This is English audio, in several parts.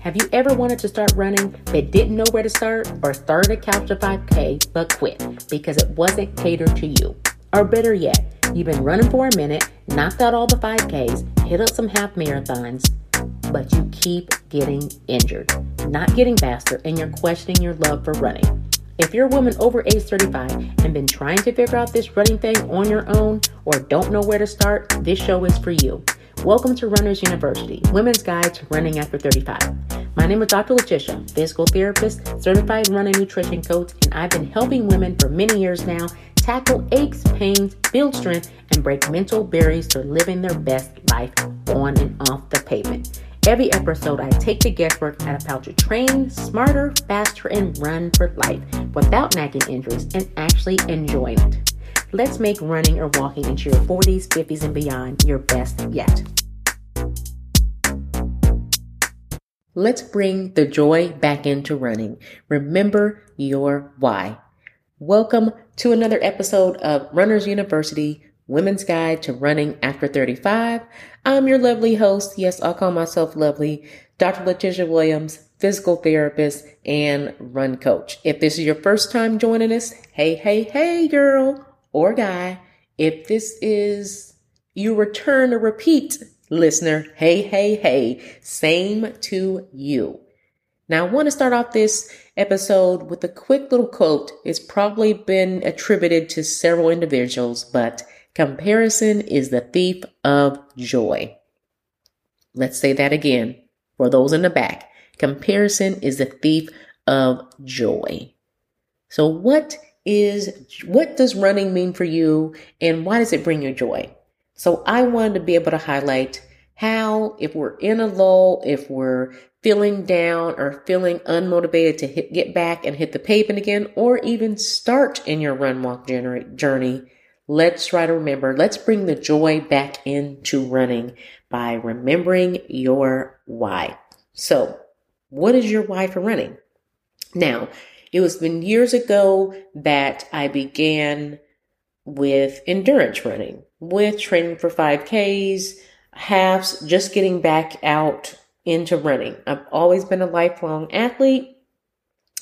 Have you ever wanted to start running but didn't know where to start or started a couch to 5K but quit because it wasn't catered to you? Or better yet, you've been running for a minute, knocked out all the 5Ks, hit up some half marathons, but you keep getting injured, not getting faster, and you're questioning your love for running. If you're a woman over age 35 and been trying to figure out this running thing on your own or don't know where to start, this show is for you. Welcome to Runners University, Women's Guide to Running After 35. My name is Dr. Letitia, physical therapist, certified running nutrition coach, and I've been helping women for many years now tackle aches, pains, build strength, and break mental barriers to living their best life on and off the pavement. Every episode, I take the guesswork out of how to train smarter, faster, and run for life without nagging injuries and actually enjoying it. Let's make running or walking into your 40s, 50s, and beyond your best yet. Let's bring the joy back into running. Remember your why. Welcome to another episode of Runners University Women's Guide to Running After 35. I'm your lovely host. Yes, I'll call myself lovely, Dr. Letitia Williams, physical therapist and run coach. If this is your first time joining us, hey, hey, hey, girl or guy, if this is you return or repeat listener, hey, hey, hey, same to you. Now, I want to start off this episode with a quick little quote. It's probably been attributed to several individuals, but comparison is the thief of joy. Let's say that again for those in the back. Comparison is the thief of joy. So, what is what does running mean for you and why does it bring you joy? So I wanted to be able to highlight how if we're in a lull, if we're feeling down or feeling unmotivated to hit, get back and hit the pavement again, or even start in your run walk journey, let's try to remember, let's bring the joy back into running by remembering your why. So what is your why for running? Now, it was been years ago that I began with endurance running, with training for 5Ks, halves, just getting back out into running. I've always been a lifelong athlete.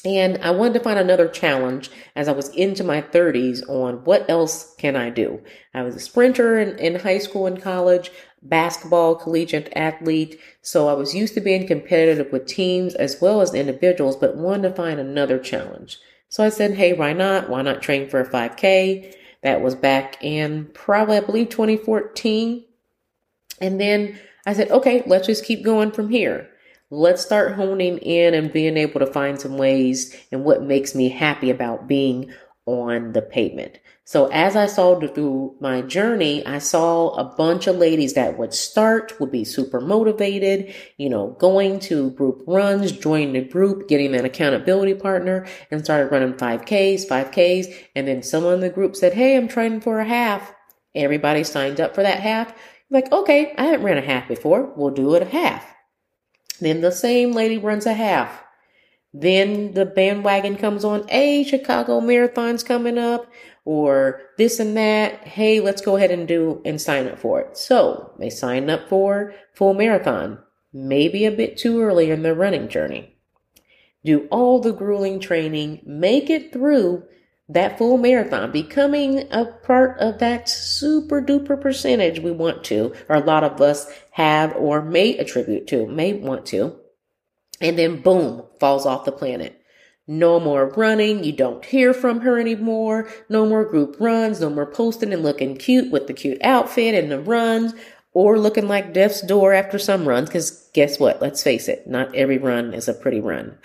And I wanted to find another challenge as I was into my 30s on what else can I do. I was a sprinter in, in high school and college, basketball collegiate athlete, so I was used to being competitive with teams as well as individuals, but wanted to find another challenge. So I said, hey, why not? Why not train for a 5K? That was back in probably, I believe, 2014. And then I said, okay, let's just keep going from here. Let's start honing in and being able to find some ways and what makes me happy about being on the pavement. So as I saw through my journey, I saw a bunch of ladies that would start, would be super motivated, you know, going to group runs, joining the group, getting an accountability partner and started running 5Ks, 5Ks. And then someone in the group said, Hey, I'm training for a half. Everybody signed up for that half. Like, okay, I haven't ran a half before. We'll do it a half. Then the same lady runs a half. Then the bandwagon comes on. Hey, Chicago Marathon's coming up or this and that. Hey, let's go ahead and do and sign up for it. So they sign up for full marathon, maybe a bit too early in their running journey. Do all the grueling training, make it through that full marathon, becoming a part of that super duper percentage we want to, or a lot of us have or may attribute to, may want to. And then boom, falls off the planet. No more running. You don't hear from her anymore. No more group runs. No more posting and looking cute with the cute outfit and the runs or looking like death's door after some runs. Cause guess what? Let's face it. Not every run is a pretty run.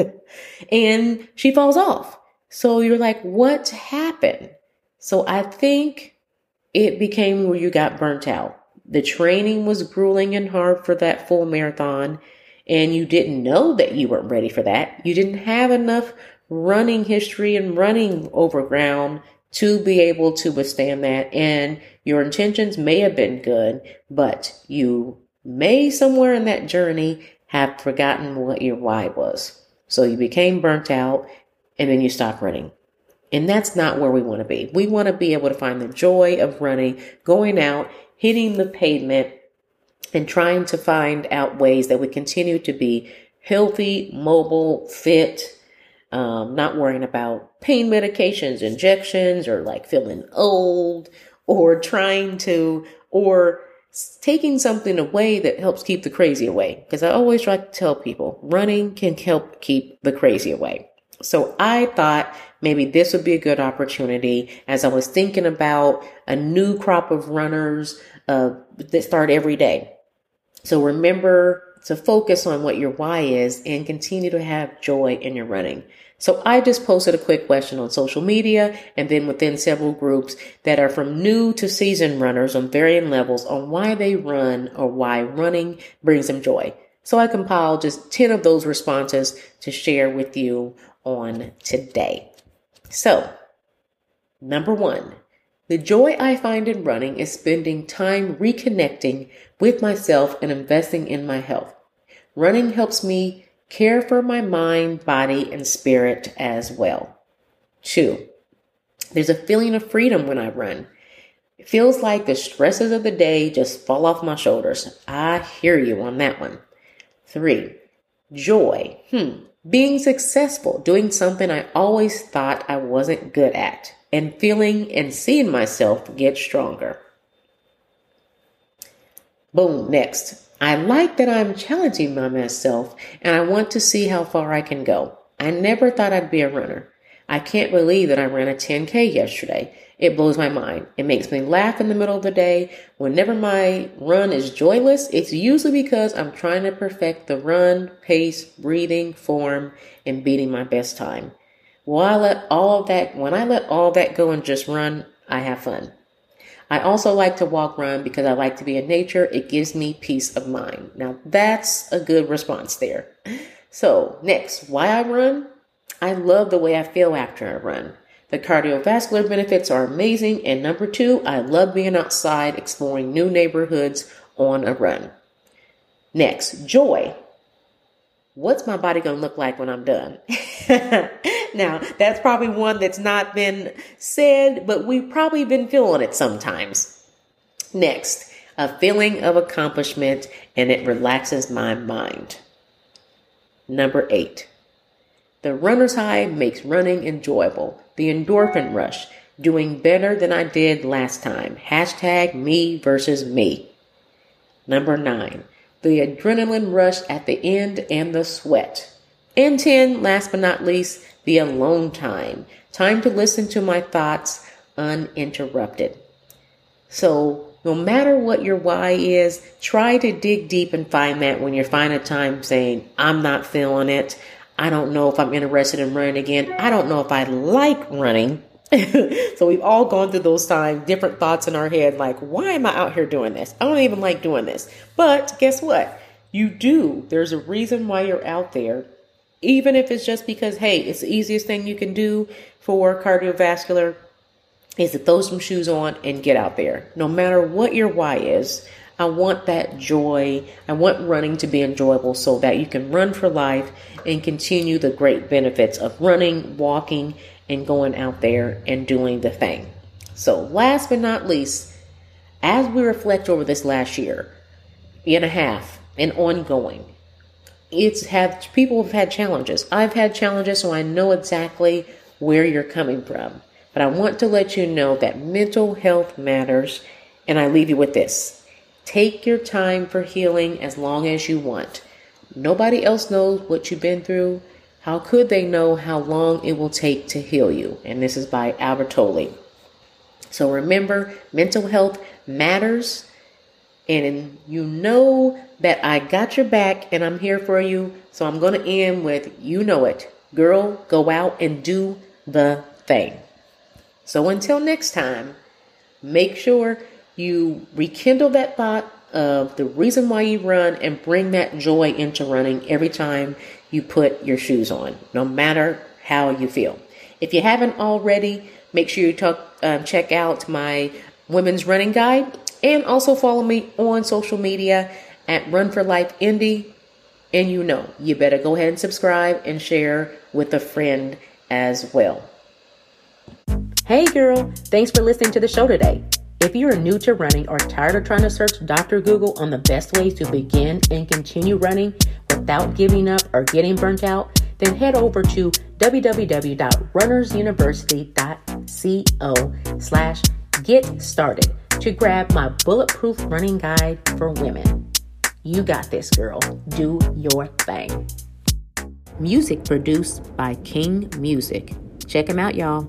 and she falls off. So you're like, what happened? So I think it became where you got burnt out. The training was grueling and hard for that full marathon and you didn't know that you weren't ready for that. You didn't have enough running history and running over ground to be able to withstand that. And your intentions may have been good, but you may somewhere in that journey have forgotten what your why was. So you became burnt out and then you stopped running. And that's not where we want to be. We want to be able to find the joy of running, going out, hitting the pavement, and trying to find out ways that we continue to be healthy, mobile, fit, um, not worrying about pain medications, injections, or like feeling old, or trying to, or taking something away that helps keep the crazy away. Because I always try to tell people running can help keep the crazy away. So I thought maybe this would be a good opportunity as I was thinking about a new crop of runners uh, that start every day. So remember to focus on what your why is and continue to have joy in your running. So I just posted a quick question on social media and then within several groups that are from new to seasoned runners on varying levels on why they run or why running brings them joy. So I compiled just 10 of those responses to share with you on today. So, number one, the joy I find in running is spending time reconnecting with myself and investing in my health. Running helps me care for my mind, body, and spirit as well. Two, there's a feeling of freedom when I run. It feels like the stresses of the day just fall off my shoulders. I hear you on that one. Three, joy. Hmm. Being successful, doing something I always thought I wasn't good at and feeling and seeing myself get stronger. Boom, next. I like that I'm challenging myself and I want to see how far I can go. I never thought I'd be a runner. I can't believe that I ran a 10K yesterday. It blows my mind. It makes me laugh in the middle of the day. Whenever my run is joyless, it's usually because I'm trying to perfect the run, pace, breathing, form, and beating my best time. While I let all that, when I let all that go and just run, I have fun. I also like to walk run because I like to be in nature. It gives me peace of mind. Now that's a good response there. So next, why I run? I love the way I feel after I run. The cardiovascular benefits are amazing. And number two, I love being outside exploring new neighborhoods on a run. Next, joy what's my body going to look like when I'm done? now, that's probably one that's not been said, but we've probably been feeling it sometimes. Next, a feeling of accomplishment and it relaxes my mind. Number eight, the runner's high makes running enjoyable. The endorphin rush, doing better than I did last time. Hashtag me versus me. Number nine, the adrenaline rush at the end, and the sweat. And 10, last but not least, the alone time. Time to listen to my thoughts uninterrupted. So, no matter what your why is, try to dig deep and find that when you're finding time saying, I'm not feeling it. I don't know if I'm interested in running again. I don't know if I like running. so we've all gone through those times, different thoughts in our head, like, why am I out here doing this? I don't even like doing this. But guess what? You do. There's a reason why you're out there. Even if it's just because, hey, it's the easiest thing you can do for cardiovascular is to throw some shoes on and get out there. No matter what your why is, I want that joy. I want running to be enjoyable so that you can run for life and continue the great benefits of running, walking, and going out there and doing the thing. So, last but not least, as we reflect over this last year and a half and ongoing, it's had people have had challenges. I've had challenges, so I know exactly where you're coming from. But I want to let you know that mental health matters, and I leave you with this. Take your time for healing as long as you want. Nobody else knows what you've been through. How could they know how long it will take to heal you? And this is by Albert Tolle. So remember, mental health matters. And you know that I got your back and I'm here for you. So I'm going to end with you know it. Girl, go out and do the thing. So until next time, make sure you rekindle that thought of the reason why you run and bring that joy into running every time you put your shoes on, no matter how you feel. If you haven't already, make sure you talk, um, check out my women's running guide and also follow me on social media at Run for Life Indy. And you know, you better go ahead and subscribe and share with a friend as well. Hey girl, thanks for listening to the show today. If you're new to running or tired of trying to search Dr. Google on the best ways to begin and continue running without giving up or getting burnt out, then head over to www.runnersuniversity.co slash get started to grab my bulletproof running guide for women. You got this, girl. Do your thing. Music produced by King Music. Check him out, y'all.